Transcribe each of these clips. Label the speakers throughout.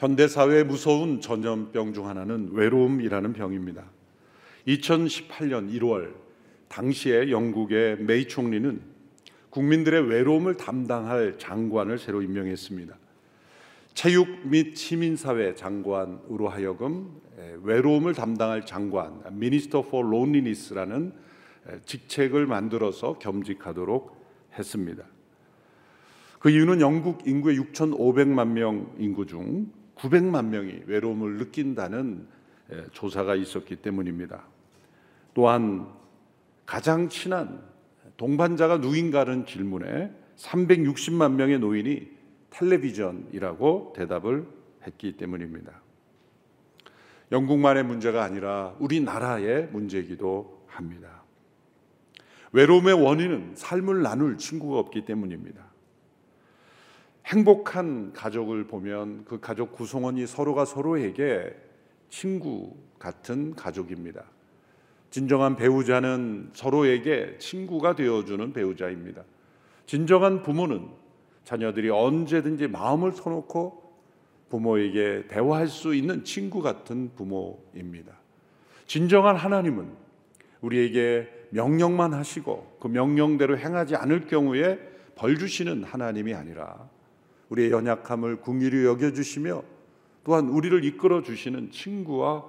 Speaker 1: 현대 사회의 무서운 전염병 중 하나는 외로움이라는 병입니다. 2018년 1월 당시에 영국의 메이 총리는 국민들의 외로움을 담당할 장관을 새로 임명했습니다. 체육 및 시민사회 장관으로 하여금 외로움을 담당할 장관, Minister for Loneliness라는 직책을 만들어서 겸직하도록 했습니다. 그 이유는 영국 인구의 6,500만 명 인구 중 900만 명이 외로움을 느낀다는 조사가 있었기 때문입니다. 또한 가장 친한 동반자가 누군가는 질문에 360만 명의 노인이 텔레비전이라고 대답을 했기 때문입니다. 영국만의 문제가 아니라 우리나라의 문제이기도 합니다. 외로움의 원인은 삶을 나눌 친구가 없기 때문입니다. 행복한 가족을 보면 그 가족 구성원이 서로가 서로에게 친구 같은 가족입니다. 진정한 배우자는 서로에게 친구가 되어주는 배우자입니다. 진정한 부모는 자녀들이 언제든지 마음을 터놓고 부모에게 대화할 수 있는 친구 같은 부모입니다. 진정한 하나님은 우리에게 명령만 하시고 그 명령대로 행하지 않을 경우에 벌 주시는 하나님이 아니라 우리의 연약함을 궁일히 여겨 주시며 또한 우리를 이끌어 주시는 친구와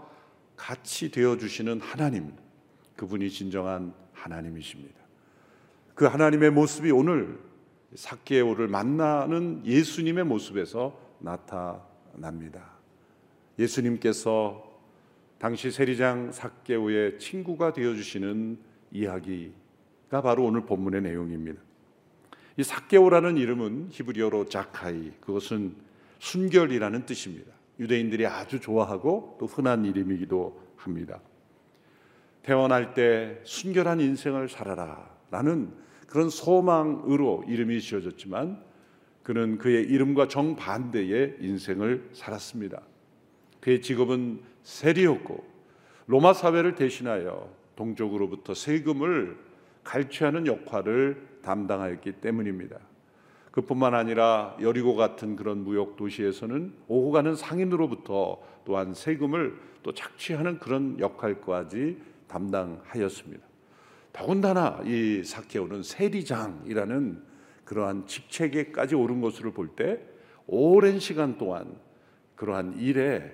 Speaker 1: 같이 되어 주시는 하나님 그분이 진정한 하나님이십니다. 그 하나님의 모습이 오늘 사케오를 만나는 예수님의 모습에서 나타납니다. 예수님께서 당시 세리장 사케오의 친구가 되어 주시는 이야기가 바로 오늘 본문의 내용입니다. 이 사케오라는 이름은 히브리어로 자카이 그것은 순결이라는 뜻입니다. 유대인들이 아주 좋아하고 또 흔한 이름이기도 합니다. 태어날 때 순결한 인생을 살아라 라는 그런 소망으로 이름이 지어졌지만 그는 그의 이름과 정반대의 인생을 살았습니다. 그의 직업은 세리였고 로마 사회를 대신하여 동족으로부터 세금을 갈취하는 역할을 담당하였기 때문입니다. 그뿐만 아니라 여리고 같은 그런 무역 도시에서는 오고 가는 상인으로부터 또한 세금을 또 착취하는 그런 역할까지 담당하였습니다. 더군다나 이 사케오는 세리장이라는 그러한 직책에까지 오른 것을 볼 때 오랜 시간 동안 그러한 일에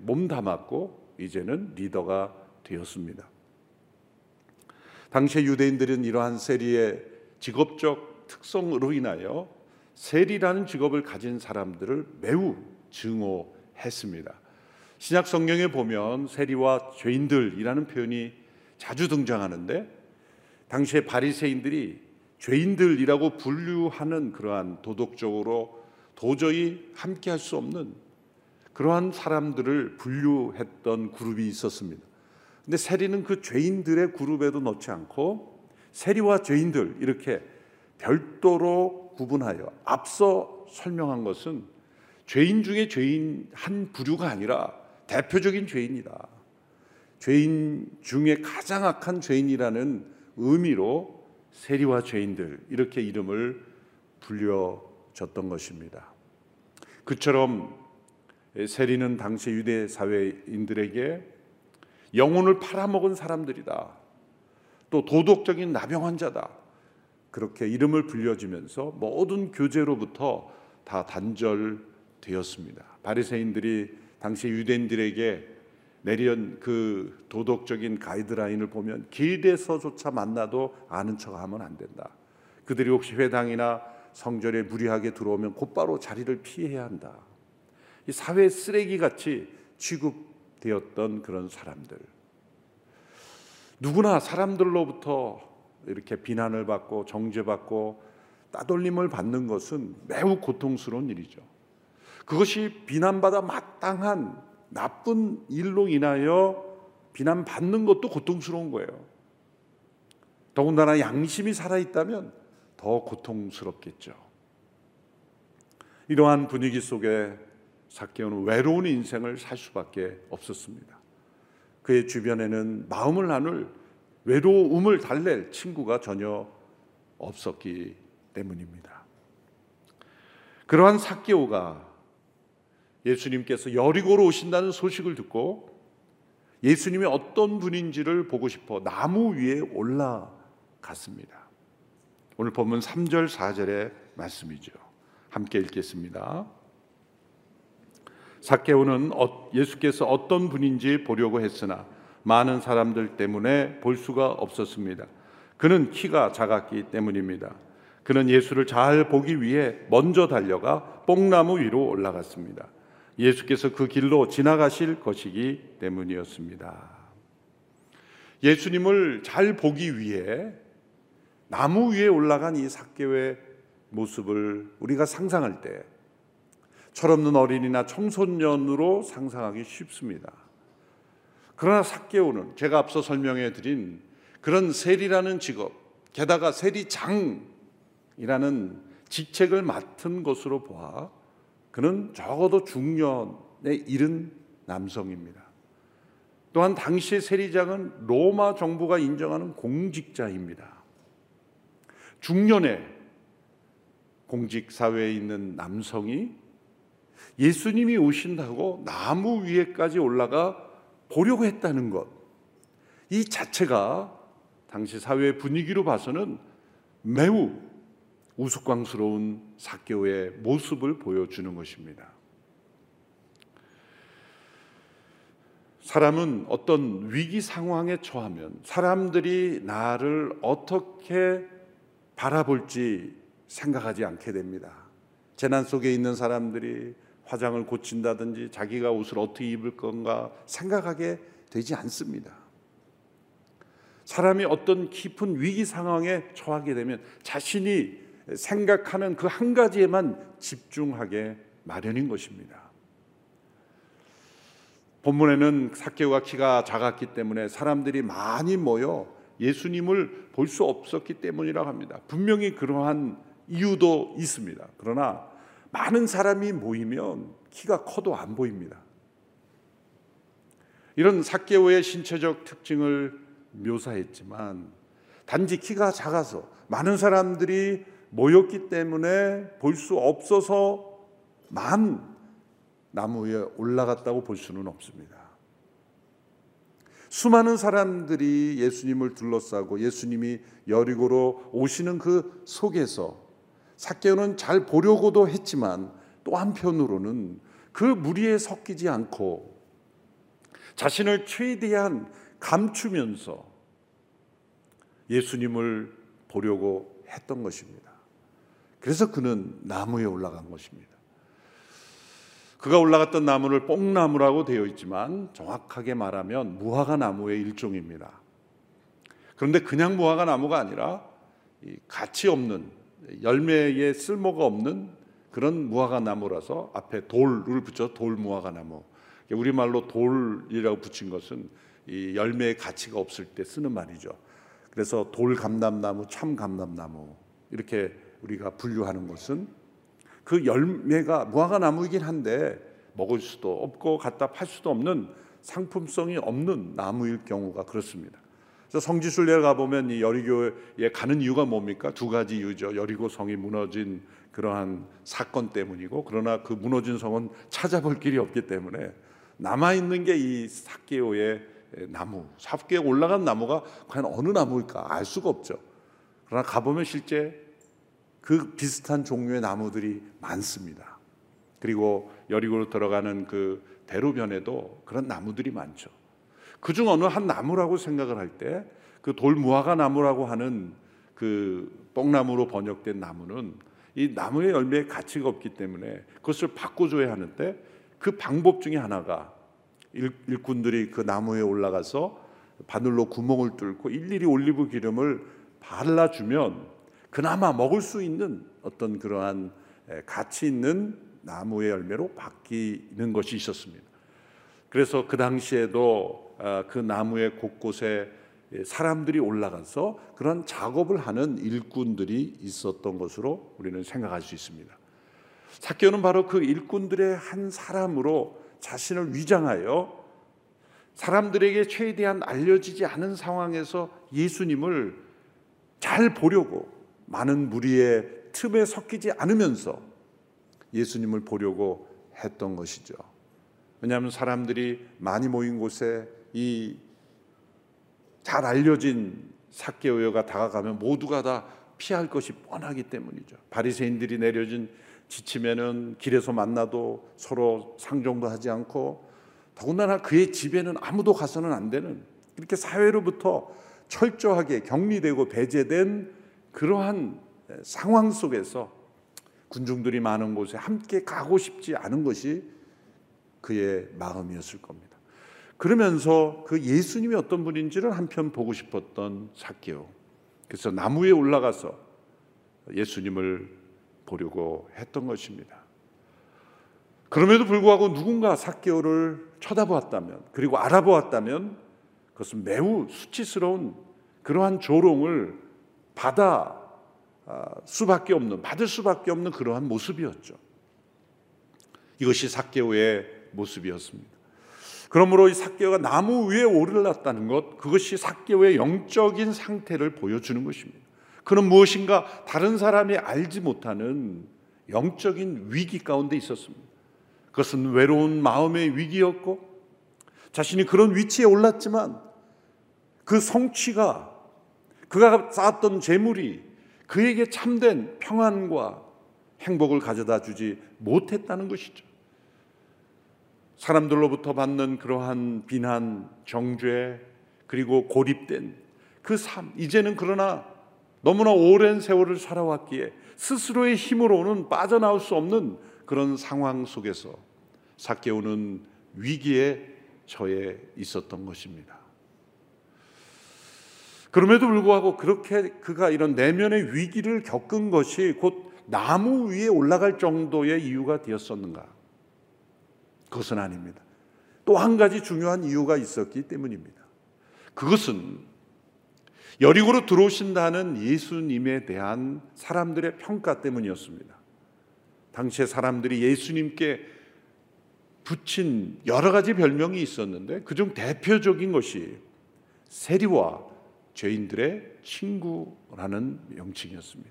Speaker 1: 몸 담았고 이제는 리더가 되었습니다. 당시 유대인들은 이러한 세리의 직업적 특성으로 인하여 세리라는 직업을 가진 사람들을 매우 증오했습니다. 신약 성경에 보면 세리와 죄인들이라는 표현이 자주 등장하는데 당시에 바리새인들이 죄인들이라고 분류하는 그러한 도덕적으로 도저히 함께 할 수 없는 그러한 사람들을 분류했던 그룹이 있었습니다. 근데 세리는 그 죄인들의 그룹에도 넣지 않고 세리와 죄인들 이렇게 별도로 구분하여 앞서 설명한 것은 죄인 중에 죄인 한 부류가 아니라 대표적인 죄인이다. 죄인 중에 가장 악한 죄인이라는 의미로 세리와 죄인들 이렇게 이름을 불려졌던 것입니다. 그처럼 세리는 당시 유대 사회인들에게 영혼을 팔아먹은 사람들이다. 또 도덕적인 나병 자다 그렇게 이름을 불려지면서 모든 교제로부터 다 단절되었습니다. 바리새인들이 당시 유대인들에게 내린 그 도덕적인 가이드라인을 보면 길에서조차 만나도 아는 척하면 안 된다. 그들이 혹시 회당이나 성전에 무리하게 들어오면 곧바로 자리를 피해야 한다. 이 사회 쓰레기 같이 취급되었던 그런 사람들. 누구나 사람들로부터 이렇게 비난을 받고 정죄받고 따돌림을 받는 것은 매우 고통스러운 일이죠. 그것이 비난받아 마땅한 나쁜 일로 인하여 비난받는 것도 고통스러운 거예요. 더군다나 양심이 살아있다면 더 고통스럽겠죠. 이러한 분위기 속에 사케오는 외로운 인생을 살 수밖에 없었습니다. 그의 주변에는 마음을 나눌 외로움을 달랠 친구가 전혀 없었기 때문입니다. 그러한 사케오가 예수님께서 여리고로 오신다는 소식을 듣고 예수님이 어떤 분인지를 보고 싶어 나무 위에 올라갔습니다. 오늘 본문 3절 4절의 말씀이죠. 함께 읽겠습니다. 어, 예수께서 어떤 분인지 보려고 했으나 많은 사람들 때문에 볼 수가 없었습니다. 그는 키가 작았기 때문입니다. 그는 예수를 잘 보기 위해 먼저 달려가 뽕나무 위로 올라갔습니다. 예수께서 그 길로 지나가실 것이기 때문이었습니다. 예수님을 잘 보기 위해 나무 위에 올라간 이 삭개의 모습을 우리가 상상할 때 철없는 어린이나 청소년으로 상상하기 쉽습니다. 그러나 삭개오는 제가 앞서 설명해 드린 그런 세리라는 직업, 게다가 세리장이라는 직책을 맡은 것으로 보아 그는 적어도 중년에 이른 남성입니다. 또한 당시 세리장은 로마 정부가 인정하는 공직자입니다. 중년에 공직 사회에 있는 남성이 예수님이 오신다고 나무 위에까지 올라가 보려고 했다는 것. 이 자체가 당시 사회 분위기로 봐서는 매우 우스꽝스러운 사교의 모습을 보여주는 것입니다. 사람은 어떤 위기 상황에 처하면 사람들이 나를 어떻게 바라볼지 생각하지 않게 됩니다. 재난 속에 있는 사람들이 화장을 고친다든지 자기가 옷을 어떻게 입을 건가 생각하게 되지 않습니다. 사람이 어떤 깊은 위기 상황에 처하게 되면 자신이 생각하는 그 한 가지에만 집중하게 마련인 것입니다. 본문에는 사케오가 키가 작았기 때문에 사람들이 많이 모여 예수님을 볼 수 없었기 때문이라고 합니다. 분명히 그러한 이유도 있습니다. 그러나 많은 사람이 모이면 키가 커도 안 보입니다. 이런 사케오의 신체적 특징을 묘사했지만 단지 키가 작아서 많은 사람들이 모였기 때문에 볼 수 없어서만 나무 위에 올라갔다고 볼 수는 없습니다. 수많은 사람들이 예수님을 둘러싸고 예수님이 여리고로 오시는 그 속에서 사케오는 잘 보려고도 했지만 또 한편으로는 그 무리에 섞이지 않고 자신을 최대한 감추면서 예수님을 보려고 했던 것입니다. 그래서 그는 나무에 올라간 것입니다. 그가 올라갔던 나무를 뽕나무라고 되어 있지만 정확하게 말하면 무화과 나무의 일종입니다. 그런데 그냥 무화과 나무가 아니라 가치 없는 열매에 쓸모가 없는 그런 무화과 나무라서 앞에 돌을 붙여 돌 무화과 나무. 우리 말로 돌이라고 붙인 것은 이 열매의 가치가 없을 때 쓰는 말이죠. 그래서 돌 감람나무, 참 감람나무 이렇게 우리가 분류하는 것은 그 열매가 무화과 나무이긴 한데 먹을 수도 없고 갖다 팔 수도 없는 상품성이 없는 나무일 경우가 그렇습니다. 그래서 성지순례 가 보면 이 여리고에 가는 이유가 뭡니까? 두 가지 이유죠. 여리고 성이 무너진 그러한 사건 때문이고 그러나 그 무너진 성은 찾아볼 길이 없기 때문에 남아 있는 게이 사케오의 나무, 삽개에 올라간 나무가 과연 어느 나무일까 알 수가 없죠. 그러나 가보면 실제 그 비슷한 종류의 나무들이 많습니다. 그리고 여리고로 들어가는 그 대로변에도 그런 나무들이 많죠. 그중 어느 한 나무라고 생각을 할 때 그 돌무화과 나무라고 하는 그 뽕나무로 번역된 나무는 이 나무의 열매에 가치가 없기 때문에 그것을 바꿔줘야 하는데 그 방법 중에 하나가 일꾼들이 그 나무에 올라가서 바늘로 구멍을 뚫고 일일이 올리브 기름을 발라주면 그나마 먹을 수 있는 어떤 그러한 가치 있는 나무의 열매로 바뀌는 것이 있었습니다. 그래서 그 당시에도 아, 그 나무의 곳곳에 사람들이 올라가서 그런 작업을 하는 일꾼들이 있었던 것으로 우리는 생각할 수 있습니다. 사케오는 바로 그 일꾼들의 한 사람으로 자신을 위장하여 사람들에게 최대한 알려지지 않은 상황에서 예수님을 잘 보려고 많은 무리의 틈에 섞이지 않으면서 예수님을 보려고 했던 것이죠. 왜냐하면 사람들이 많이 모인 곳에 이 잘 알려진 사개오여가 다가가면 모두가 다 피할 것이 뻔하기 때문이죠. 바리새인들이 내려진 지치면은 길에서 만나도 서로 상종도 하지 않고 더군다나 그의 집에는 아무도 가서는 안 되는 이렇게 사회로부터 철저하게 격리되고 배제된 그러한 상황 속에서 군중들이 많은 곳에 함께 가고 싶지 않은 것이 그의 마음이었을 겁니다. 그러면서 그 예수님이 어떤 분인지를 한편 보고 싶었던 사케오. 그래서 나무 위에 올라가서 예수님을 보려고 했던 것입니다. 그럼에도 불구하고 누군가 사케오를 쳐다보았다면 그리고 알아보았다면 그것은 매우 수치스러운 그러한 조롱을 받아 아, 수밖에 없는 받을 수밖에 없는 그러한 모습이었죠. 이것이 사케오의 모습이었습니다. 그러므로 이 삭개오가 나무 위에 오르렀다는 것, 그것이 삭개오의 영적인 상태를 보여주는 것입니다. 그는 무엇인가 다른 사람이 알지 못하는 영적인 위기 가운데 있었습니다. 그것은 외로운 마음의 위기였고, 자신이 그런 위치에 올랐지만 그 성취가 그가 쌓았던 재물이 그에게 참된 평안과 행복을 가져다 주지 못했다는 것이죠. 사람들로부터 받는 그러한 비난, 정죄, 그리고 고립된 그 삶, 이제는 그러나 너무나 오랜 세월을 살아왔기에 스스로의 힘으로는 빠져나올 수 없는 그런 상황 속에서 사케오는 위기에 처해 있었던 것입니다. 그럼에도 불구하고 그렇게 그가 이런 내면의 위기를 겪은 것이 곧 나무 위에 올라갈 정도의 이유가 되었었는가? 그것은 아닙니다. 또 한 가지 중요한 이유가 있었기 때문입니다. 그것은 여리고로 들어오신다는 예수님에 대한 사람들의 평가 때문이었습니다. 당시에 사람들이 예수님께 붙인 여러 가지 별명이 있었는데 그중 대표적인 것이 세리와 죄인들의 친구라는 명칭이었습니다.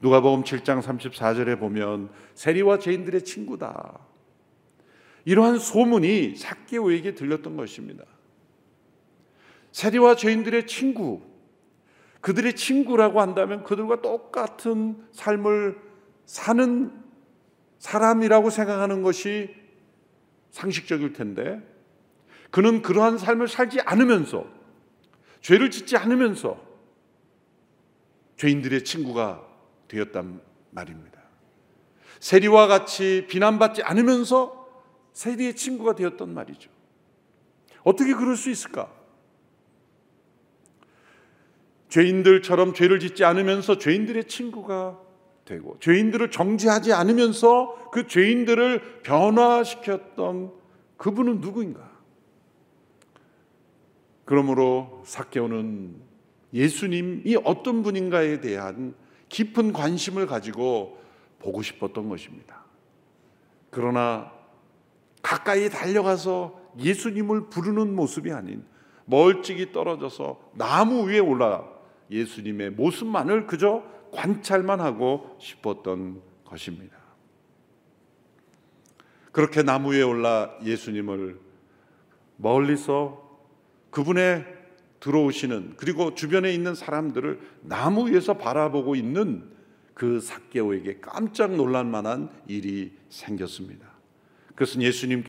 Speaker 1: 누가복음 7장 34절에 보면 세리와 죄인들의 친구다. 이러한 소문이 삭개오에게 들렸던 것입니다. 세리와 죄인들의 친구, 그들의 친구라고 한다면 그들과 똑같은 삶을 사는 사람이라고 생각하는 것이 상식적일 텐데 그는 그러한 삶을 살지 않으면서 죄를 짓지 않으면서 죄인들의 친구가 되었단 말입니다. 세리와 같이 비난받지 않으면서 세리의 친구가 되었던 말이죠. 어떻게 그럴 수 있을까? 죄인들처럼 죄를 짓지 않으면서 죄인들의 친구가 되고 죄인들을 정죄하지 않으면서 그 죄인들을 변화시켰던 그분은 누구인가? 그러므로 사케오는 예수님이 어떤 분인가에 대한 깊은 관심을 가지고 보고 싶었던 것입니다. 그러나 가까이 달려가서 예수님을 부르는 모습이 아닌 멀찍이 떨어져서 나무 위에 올라 예수님의 모습만을 그저 관찰만 하고 싶었던 것입니다. 그렇게 나무 위에 올라 예수님을 멀리서 그분의 들어오시는 그리고 주변에 있는 사람들을 나무 위에서 바라보고 있는 그 삭개오에게 깜짝 놀랄 만한 일이 생겼습니다. 그것은 예수님